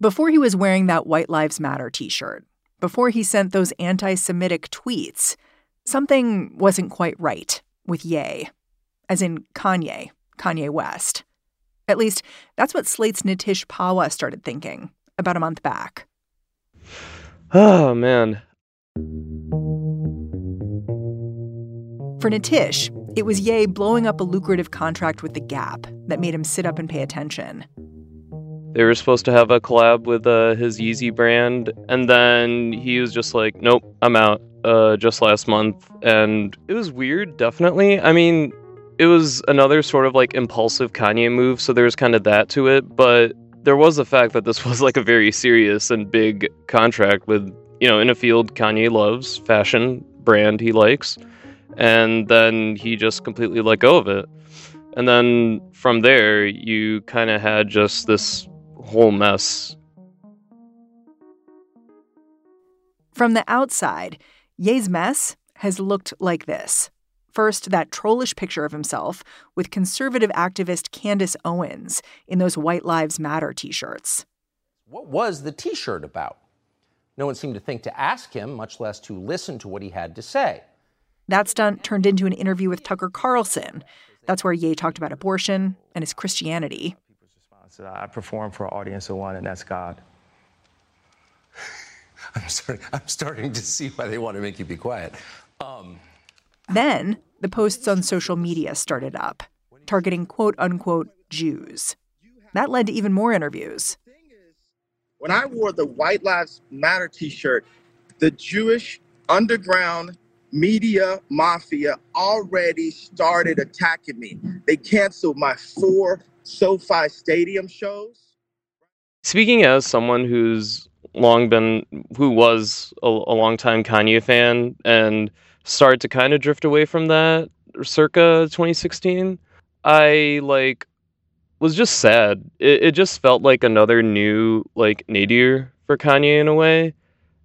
Before he was wearing that White Lives Matter t shirt, before he sent those anti Semitic tweets, something wasn't quite right with Ye, as in Kanye, Kanye West. At least, that's what Slate's Nitish Pahwa started thinking about a month back. Oh, man. For Nitish, it was Ye blowing up a lucrative contract with The Gap that made him sit up and pay attention. They were supposed to have a collab with uh, his Yeezy brand, and then he was just like, "Nope, I'm out." Uh, just last month, and it was weird. Definitely, I mean, it was another sort of like impulsive Kanye move, so there's kind of that to it. But there was the fact that this was like a very serious and big contract with, you know, in a field Kanye loves, fashion brand he likes, and then he just completely let go of it. And then from there, you kind of had just this whole mess. From the outside, Ye's mess has looked like this. First, that trollish picture of himself with conservative activist Candace Owens in those White Lives Matter t shirts. What was the t shirt about? No one seemed to think to ask him, much less to listen to what he had to say. That stunt turned into an interview with Tucker Carlson. That's where Ye talked about abortion and his Christianity. I perform for an audience of one, and that's God. I'm starting, I'm starting to see why they want to make you be quiet. Um, then the posts on social media started up, targeting quote unquote Jews. That led to even more interviews. When I wore the White Lives Matter t shirt, the Jewish underground media mafia already started attacking me. They canceled my four SoFi Stadium shows. Speaking as someone who's long been, who was a, a long time Kanye fan and started to kind of drift away from that circa 2016, I like was just sad. It, it just felt like another new like nadir for Kanye in a way.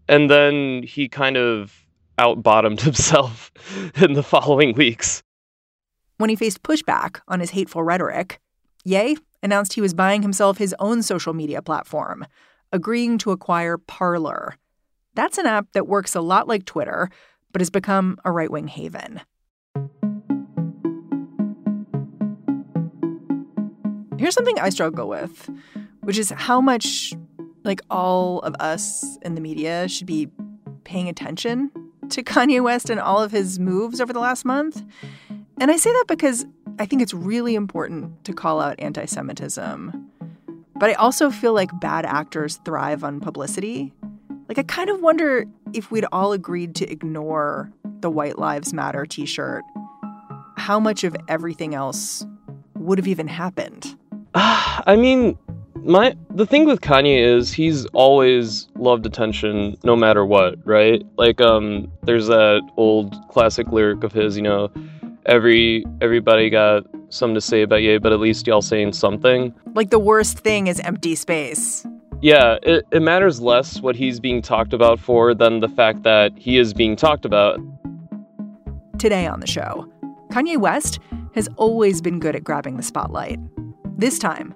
And then he kind of out bottomed himself in the following weeks. When he faced pushback on his hateful rhetoric, Ye announced he was buying himself his own social media platform, agreeing to acquire Parler. That's an app that works a lot like Twitter, but has become a right wing haven. Here's something I struggle with, which is how much, like, all of us in the media should be paying attention to Kanye West and all of his moves over the last month. And I say that because I think it's really important to call out anti Semitism. But I also feel like bad actors thrive on publicity. Like, I kind of wonder if we'd all agreed to ignore the White Lives Matter t shirt, how much of everything else would have even happened. I mean, my the thing with Kanye is he's always loved attention no matter what, right? Like um there's that old classic lyric of his, you know, every everybody got something to say about you, but at least y'all saying something. Like the worst thing is empty space. Yeah, it, it matters less what he's being talked about for than the fact that he is being talked about. Today on the show, Kanye West has always been good at grabbing the spotlight. This time,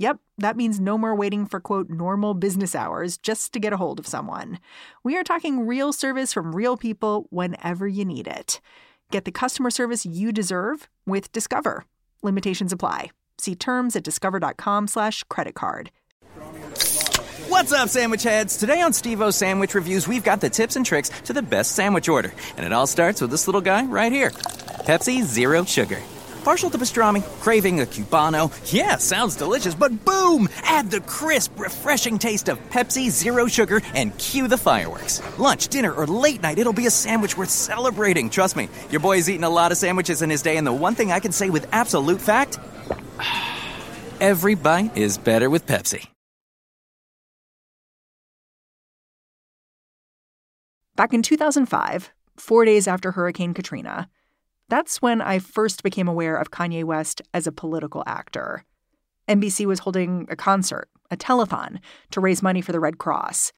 Yep, that means no more waiting for quote normal business hours just to get a hold of someone. We are talking real service from real people whenever you need it. Get the customer service you deserve with Discover. Limitations apply. See terms at discover.com slash credit card. What's up, sandwich heads? Today on Steve-O's Sandwich Reviews, we've got the tips and tricks to the best sandwich order. And it all starts with this little guy right here. Pepsi Zero Sugar. Partial to pastrami, craving a cubano. Yeah, sounds delicious, but boom! Add the crisp, refreshing taste of Pepsi Zero Sugar and cue the fireworks. Lunch, dinner, or late night, it'll be a sandwich worth celebrating. Trust me, your boy's eaten a lot of sandwiches in his day, and the one thing I can say with absolute fact every bite is better with Pepsi. Back in 2005, four days after Hurricane Katrina, that's when I first became aware of Kanye West as a political actor. NBC was holding a concert, a telethon, to raise money for the Red Cross.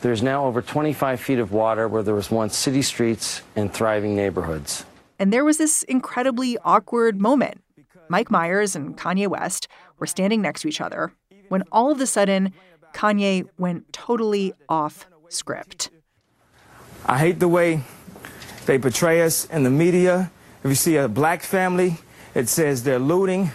There's now over 25 feet of water where there was once city streets and thriving neighborhoods. And there was this incredibly awkward moment. Mike Myers and Kanye West were standing next to each other when all of a sudden Kanye went totally off script. I hate the way they portray us in the media. If you see a black family, it says they're looting.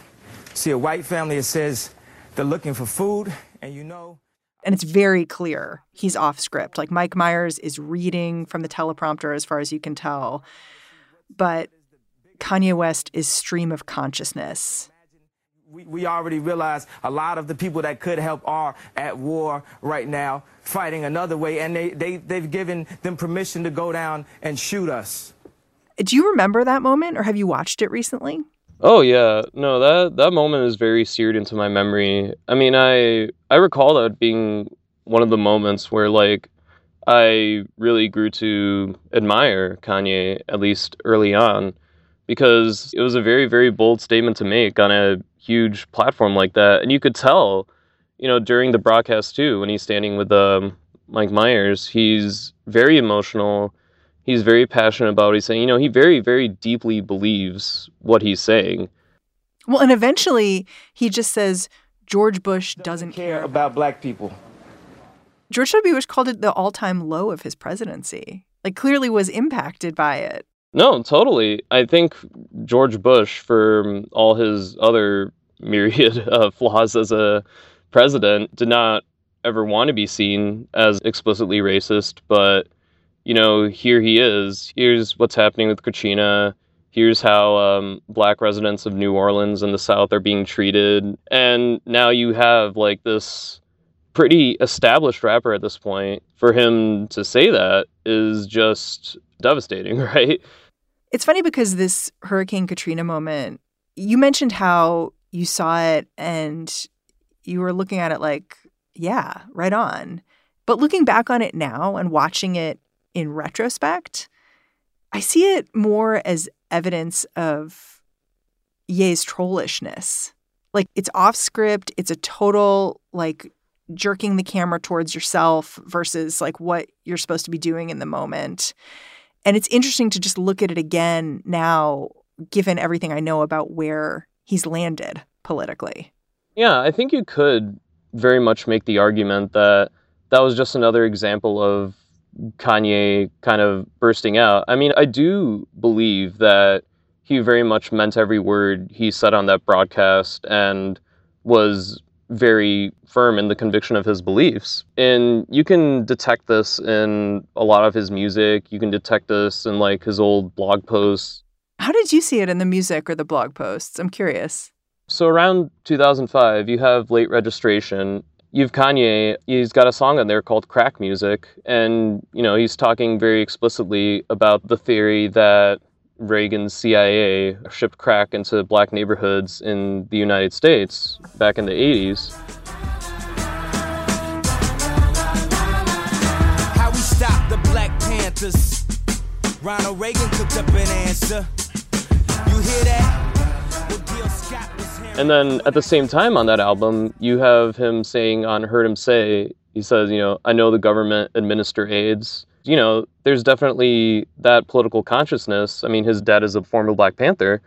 See a white family, it says they're looking for food. And you know. And it's very clear he's off script. Like Mike Myers is reading from the teleprompter as far as you can tell. But Kanye West is stream of consciousness. We, we already realize a lot of the people that could help are at war right now, fighting another way, and they, they, they've given them permission to go down and shoot us. Do you remember that moment, or have you watched it recently? Oh yeah, no that that moment is very seared into my memory. I mean, I I recall that being one of the moments where like I really grew to admire Kanye at least early on because it was a very very bold statement to make on a huge platform like that, and you could tell, you know, during the broadcast too when he's standing with um, Mike Myers, he's very emotional. He's very passionate about what he's saying. You know, he very very deeply believes what he's saying. Well, and eventually he just says George Bush doesn't care about black people. George W. Bush called it the all-time low of his presidency. Like clearly was impacted by it. No, totally. I think George Bush, for all his other myriad of flaws as a president, did not ever want to be seen as explicitly racist. But, you know, here he is. Here's what's happening with Katrina. Here's how um, black residents of New Orleans and the South are being treated. And now you have like this pretty established rapper at this point. For him to say that is just devastating, right? It's funny because this Hurricane Katrina moment, you mentioned how you saw it and you were looking at it like, yeah, right on. But looking back on it now and watching it in retrospect, I see it more as evidence of Ye's trollishness. Like it's off script, it's a total like jerking the camera towards yourself versus like what you're supposed to be doing in the moment. And it's interesting to just look at it again now, given everything I know about where he's landed politically. Yeah, I think you could very much make the argument that that was just another example of Kanye kind of bursting out. I mean, I do believe that he very much meant every word he said on that broadcast and was very firm in the conviction of his beliefs. And you can detect this in a lot of his music. You can detect this in like his old blog posts. How did you see it in the music or the blog posts? I'm curious. So around 2005, you have late registration. You've Kanye, he's got a song on there called Crack Music. And, you know, he's talking very explicitly about the theory that Reagan's CIA shipped crack into black neighborhoods in the United States back in the 80s. How we the Black Panthers. Ronald Reagan cooked up an answer. You hear that? And then at the same time on that album, you have him saying on Heard 'Em Say, he says, you know, I know the government administer AIDS. You know, there's definitely that political consciousness. I mean, his dad is a former Black Panther,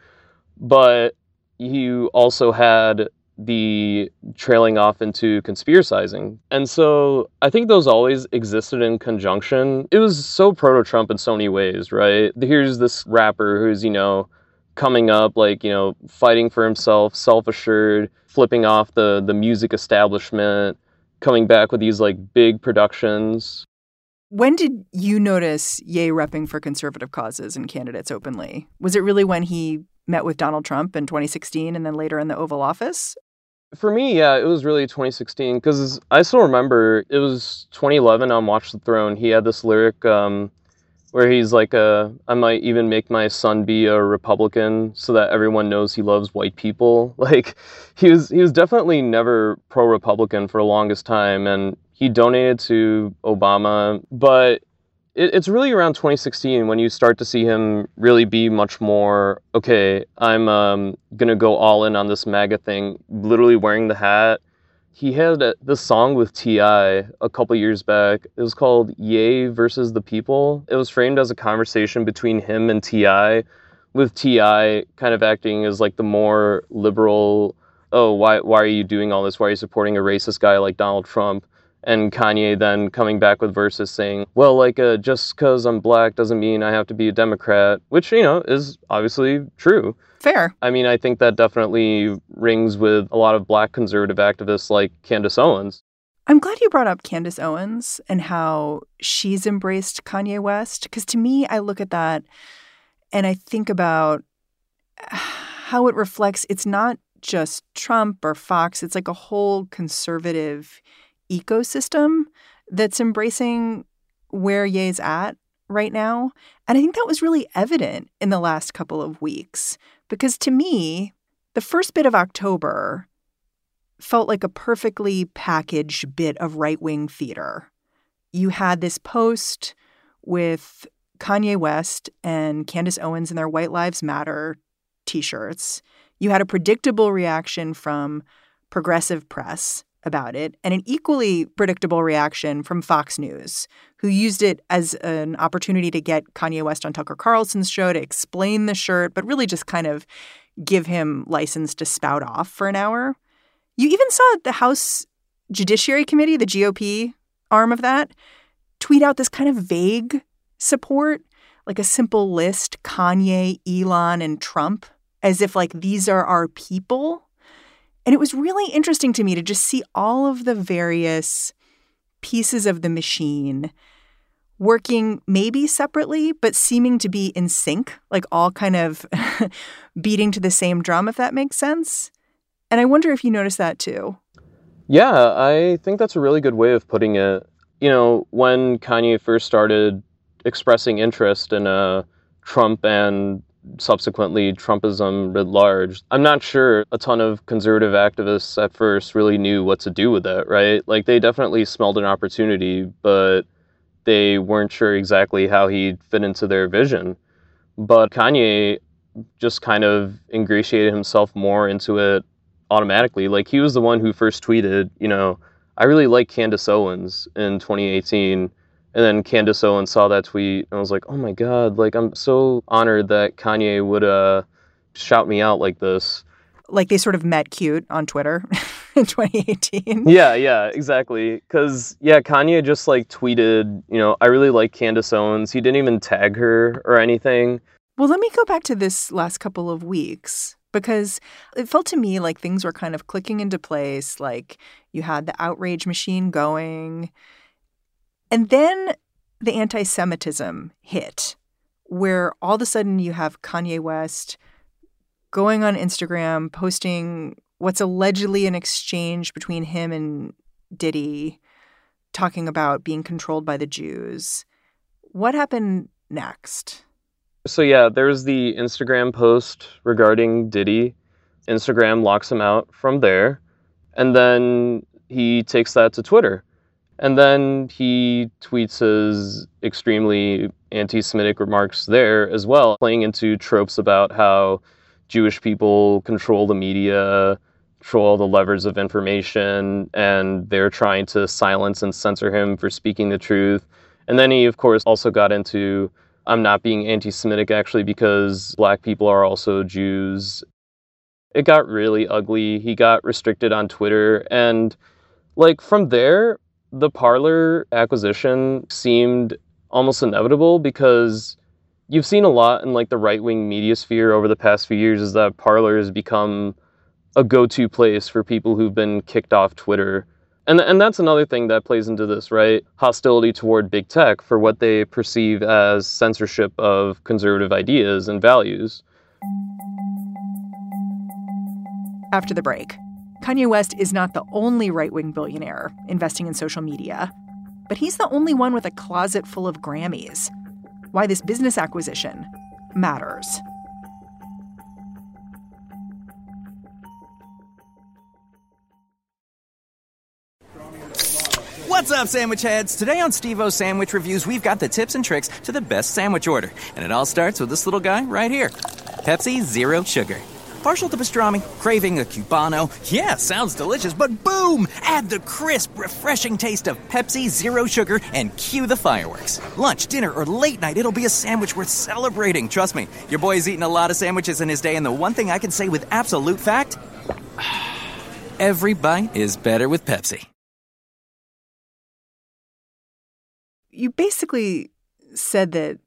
but you also had the trailing off into conspiracizing. And so I think those always existed in conjunction. It was so proto Trump in so many ways, right? Here's this rapper who's, you know, coming up, like, you know, fighting for himself, self assured, flipping off the, the music establishment, coming back with these like big productions. When did you notice Ye repping for conservative causes and candidates openly? Was it really when he met with Donald Trump in 2016 and then later in the Oval Office? For me, yeah, it was really 2016 because I still remember it was 2011 on Watch the Throne. He had this lyric um, where he's like, uh, I might even make my son be a Republican so that everyone knows he loves white people. Like, he was he was definitely never pro Republican for the longest time, and he donated to Obama, but it, it's really around 2016 when you start to see him really be much more okay. I'm um, gonna go all in on this MAGA thing, literally wearing the hat. He had a, this song with T.I. a couple years back. It was called "Ye versus the People." It was framed as a conversation between him and T.I., with T.I. kind of acting as like the more liberal. Oh, why why are you doing all this? Why are you supporting a racist guy like Donald Trump? And Kanye then coming back with verses saying, "Well, like uh, just because I'm black doesn't mean I have to be a Democrat," which you know is obviously true. Fair. I mean, I think that definitely rings with a lot of black conservative activists like Candace Owens. I'm glad you brought up Candace Owens and how she's embraced Kanye West because to me, I look at that and I think about how it reflects. It's not just Trump or Fox; it's like a whole conservative ecosystem that's embracing where Ye's at right now. And I think that was really evident in the last couple of weeks because to me, the first bit of October felt like a perfectly packaged bit of right wing theater. You had this post with Kanye West and Candace Owens in their White Lives Matter t shirts. You had a predictable reaction from progressive press about it, and an equally predictable reaction from Fox News, who used it as an opportunity to get Kanye West on Tucker Carlson's show to explain the shirt, but really just kind of give him license to spout off for an hour. You even saw the House Judiciary Committee, the GOP arm of that, tweet out this kind of vague support, like a simple list Kanye, Elon, and Trump, as if like these are our people. And it was really interesting to me to just see all of the various pieces of the machine working maybe separately, but seeming to be in sync, like all kind of beating to the same drum, if that makes sense. And I wonder if you notice that too. Yeah, I think that's a really good way of putting it. You know, when Kanye first started expressing interest in uh, Trump and subsequently Trumpism writ large. I'm not sure a ton of conservative activists at first really knew what to do with that, right? Like they definitely smelled an opportunity, but they weren't sure exactly how he'd fit into their vision. But Kanye just kind of ingratiated himself more into it automatically. Like he was the one who first tweeted, you know, I really like Candace Owens in 2018 and then Candace Owens saw that tweet and I was like, oh my God, like I'm so honored that Kanye would uh, shout me out like this. Like they sort of met cute on Twitter in 2018. Yeah, yeah, exactly. Because, yeah, Kanye just like tweeted, you know, I really like Candace Owens. He didn't even tag her or anything. Well, let me go back to this last couple of weeks because it felt to me like things were kind of clicking into place. Like you had the outrage machine going and then the anti Semitism hit, where all of a sudden you have Kanye West going on Instagram, posting what's allegedly an exchange between him and Diddy, talking about being controlled by the Jews. What happened next? So, yeah, there's the Instagram post regarding Diddy. Instagram locks him out from there. And then he takes that to Twitter. And then he tweets his extremely anti Semitic remarks there as well, playing into tropes about how Jewish people control the media, control the levers of information, and they're trying to silence and censor him for speaking the truth. And then he, of course, also got into I'm not being anti Semitic actually because black people are also Jews. It got really ugly. He got restricted on Twitter. And like from there, the Parler acquisition seemed almost inevitable because you've seen a lot in like the right wing media sphere over the past few years is that Parler has become a go to place for people who've been kicked off Twitter. And, and that's another thing that plays into this, right? Hostility toward big tech for what they perceive as censorship of conservative ideas and values. After the break, Kanye West is not the only right wing billionaire investing in social media, but he's the only one with a closet full of Grammys. Why this business acquisition matters. What's up, sandwich heads? Today on Steve O Sandwich Reviews, we've got the tips and tricks to the best sandwich order. And it all starts with this little guy right here Pepsi Zero Sugar. Partial to pastrami, craving a cubano. Yeah, sounds delicious, but boom! Add the crisp, refreshing taste of Pepsi Zero Sugar and cue the fireworks. Lunch, dinner, or late night, it'll be a sandwich worth celebrating. Trust me, your boy's eaten a lot of sandwiches in his day, and the one thing I can say with absolute fact every bite is better with Pepsi. You basically said that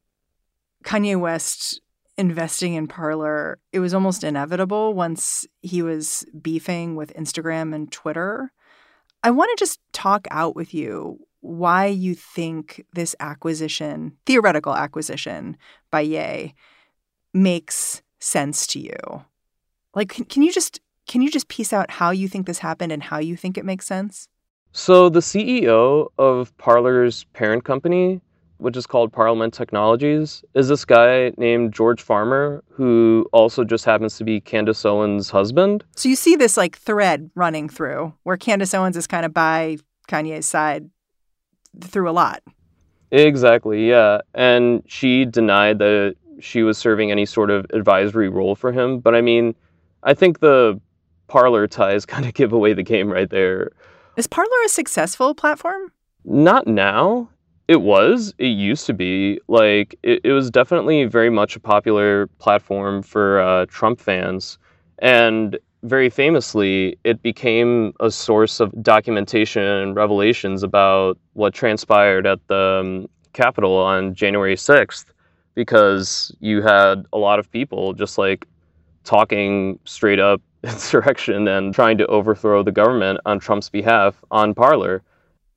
Kanye West investing in Parler, it was almost inevitable once he was beefing with Instagram and Twitter. I want to just talk out with you why you think this acquisition, theoretical acquisition by Ye, makes sense to you. Like can, can you just can you just piece out how you think this happened and how you think it makes sense? So the CEO of Parler's parent company which is called Parliament Technologies, is this guy named George Farmer, who also just happens to be Candace Owens' husband. So you see this like thread running through where Candace Owens is kind of by Kanye's side through a lot. Exactly, yeah. And she denied that she was serving any sort of advisory role for him. But I mean, I think the Parler ties kind of give away the game right there. Is Parler a successful platform? Not now. It was. It used to be. Like, it, it was definitely very much a popular platform for uh, Trump fans. And very famously, it became a source of documentation and revelations about what transpired at the um, Capitol on January 6th, because you had a lot of people just like talking straight up insurrection and trying to overthrow the government on Trump's behalf on Parler.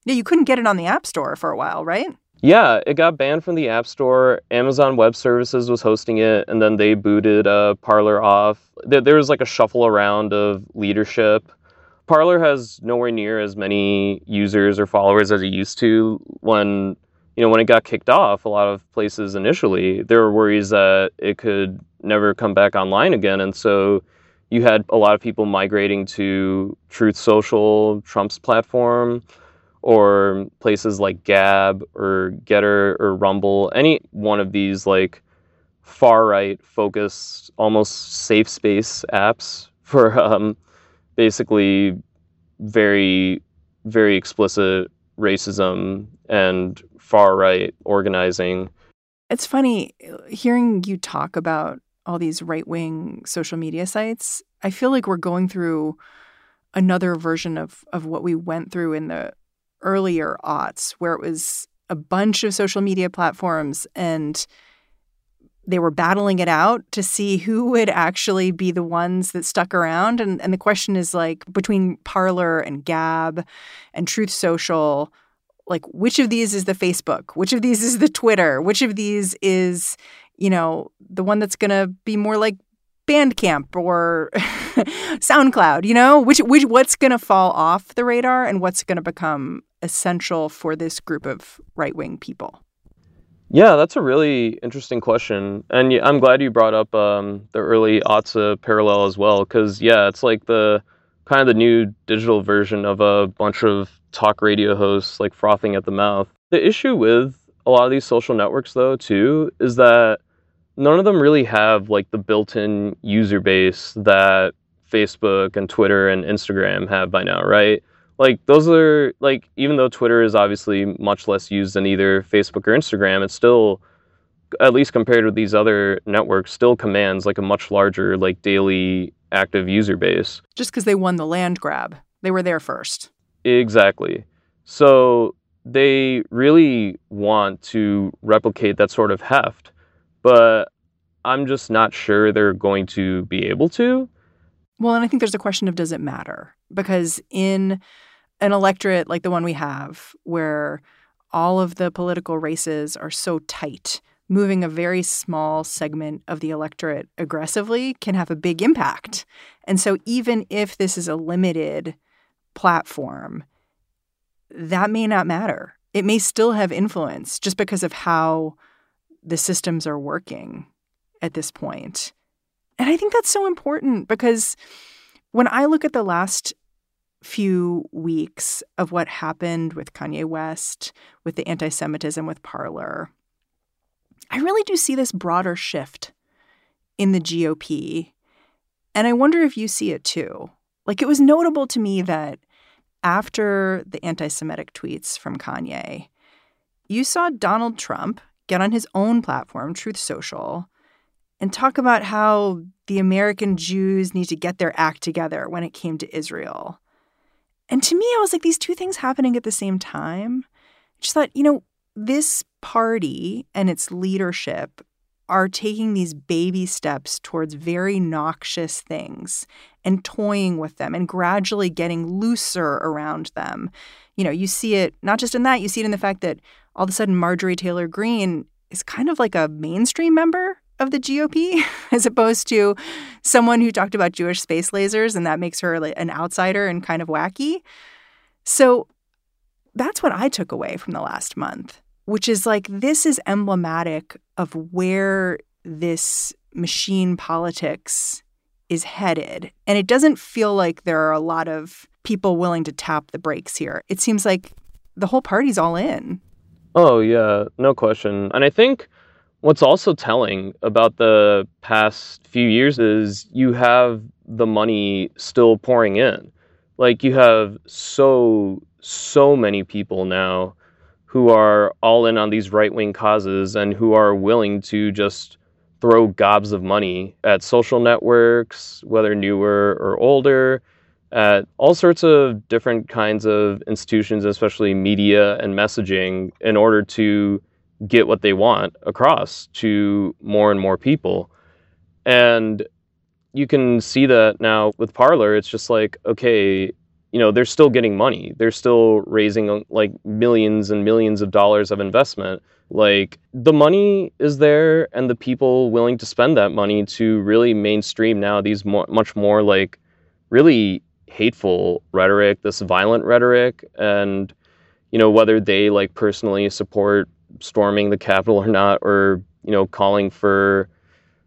Yeah, you couldn't get it on the App Store for a while, right? Yeah, it got banned from the App Store. Amazon Web Services was hosting it, and then they booted uh, Parler off. There, there was like a shuffle around of leadership. Parler has nowhere near as many users or followers as it used to. When you know when it got kicked off, a lot of places initially there were worries that it could never come back online again, and so you had a lot of people migrating to Truth Social, Trump's platform or places like Gab or Gettr or Rumble, any one of these like far right focused, almost safe space apps for um, basically very, very explicit racism and far right organizing. It's funny hearing you talk about all these right wing social media sites. I feel like we're going through another version of, of what we went through in the earlier aughts where it was a bunch of social media platforms and they were battling it out to see who would actually be the ones that stuck around. And, and the question is like between Parler and Gab and Truth Social, like which of these is the Facebook? Which of these is the Twitter? Which of these is, you know, the one that's going to be more like Bandcamp or SoundCloud, you know, which which what's going to fall off the radar and what's going to become essential for this group of right-wing people? Yeah, that's a really interesting question, and I'm glad you brought up um, the early Otsa parallel as well, because yeah, it's like the kind of the new digital version of a bunch of talk radio hosts like frothing at the mouth. The issue with a lot of these social networks, though, too, is that none of them really have like the built-in user base that Facebook and Twitter and Instagram have by now, right? Like those are like even though Twitter is obviously much less used than either Facebook or Instagram, it's still at least compared with these other networks still commands like a much larger like daily active user base. Just cuz they won the land grab. They were there first. Exactly. So they really want to replicate that sort of heft but I'm just not sure they're going to be able to. Well, and I think there's a question of does it matter? Because in an electorate like the one we have, where all of the political races are so tight, moving a very small segment of the electorate aggressively can have a big impact. And so, even if this is a limited platform, that may not matter. It may still have influence just because of how the systems are working at this point. And I think that's so important because when I look at the last few weeks of what happened with Kanye West, with the anti Semitism with Parler, I really do see this broader shift in the GOP. And I wonder if you see it too. Like, it was notable to me that after the anti Semitic tweets from Kanye, you saw Donald Trump get on his own platform, Truth Social, and talk about how the American Jews need to get their act together when it came to Israel. And to me, I was like, these two things happening at the same time. I just thought, you know, this party and its leadership are taking these baby steps towards very noxious things and toying with them and gradually getting looser around them. You know, you see it not just in that, you see it in the fact that all of a sudden Marjorie Taylor Greene is kind of like a mainstream member of the GOP as opposed to someone who talked about Jewish space lasers and that makes her an outsider and kind of wacky. So that's what I took away from the last month, which is like this is emblematic of where this machine politics is headed. And it doesn't feel like there are a lot of people willing to tap the brakes here. It seems like the whole party's all in. Oh, yeah, no question. And I think What's also telling about the past few years is you have the money still pouring in. Like you have so, so many people now who are all in on these right wing causes and who are willing to just throw gobs of money at social networks, whether newer or older, at all sorts of different kinds of institutions, especially media and messaging, in order to get what they want across to more and more people. And you can see that now with Parler. It's just like, okay, you know, they're still getting money. They're still raising like millions and millions of dollars of investment. Like the money is there and the people willing to spend that money to really mainstream now these more, much more like really hateful rhetoric, this violent rhetoric. And, you know, whether they like personally support storming the Capitol or not, or you know, calling for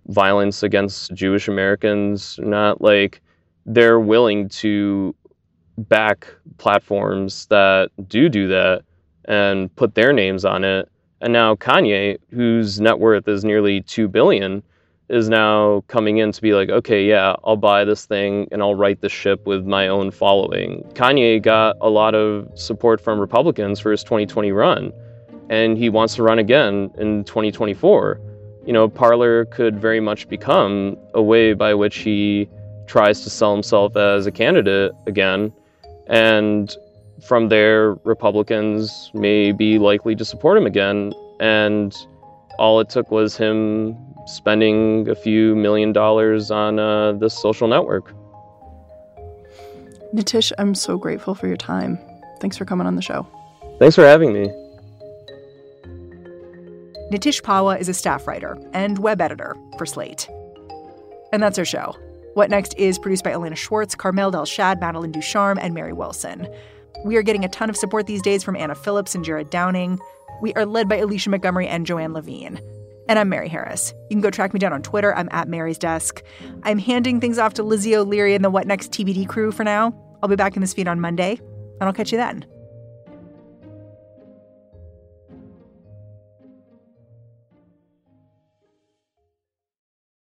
violence against Jewish Americans or not. Like they're willing to back platforms that do do that and put their names on it. And now Kanye, whose net worth is nearly two billion, is now coming in to be like, okay, yeah, I'll buy this thing and I'll right the ship with my own following. Kanye got a lot of support from Republicans for his 2020 run and he wants to run again in 2024. You know, Parler could very much become a way by which he tries to sell himself as a candidate again. And from there, Republicans may be likely to support him again. And all it took was him spending a few million dollars on uh, this social network. Nitish, I'm so grateful for your time. Thanks for coming on the show. Thanks for having me. Nitish Pahwa is a staff writer and web editor for Slate. And that's our show. What Next is produced by Elena Schwartz, Carmel Delshad, Madeline Ducharme, and Mary Wilson. We are getting a ton of support these days from Anna Phillips and Jared Downing. We are led by Alicia Montgomery and Joanne Levine. And I'm Mary Harris. You can go track me down on Twitter. I'm at Mary's Desk. I'm handing things off to Lizzie O'Leary and the What Next TBD crew for now. I'll be back in this feed on Monday, and I'll catch you then.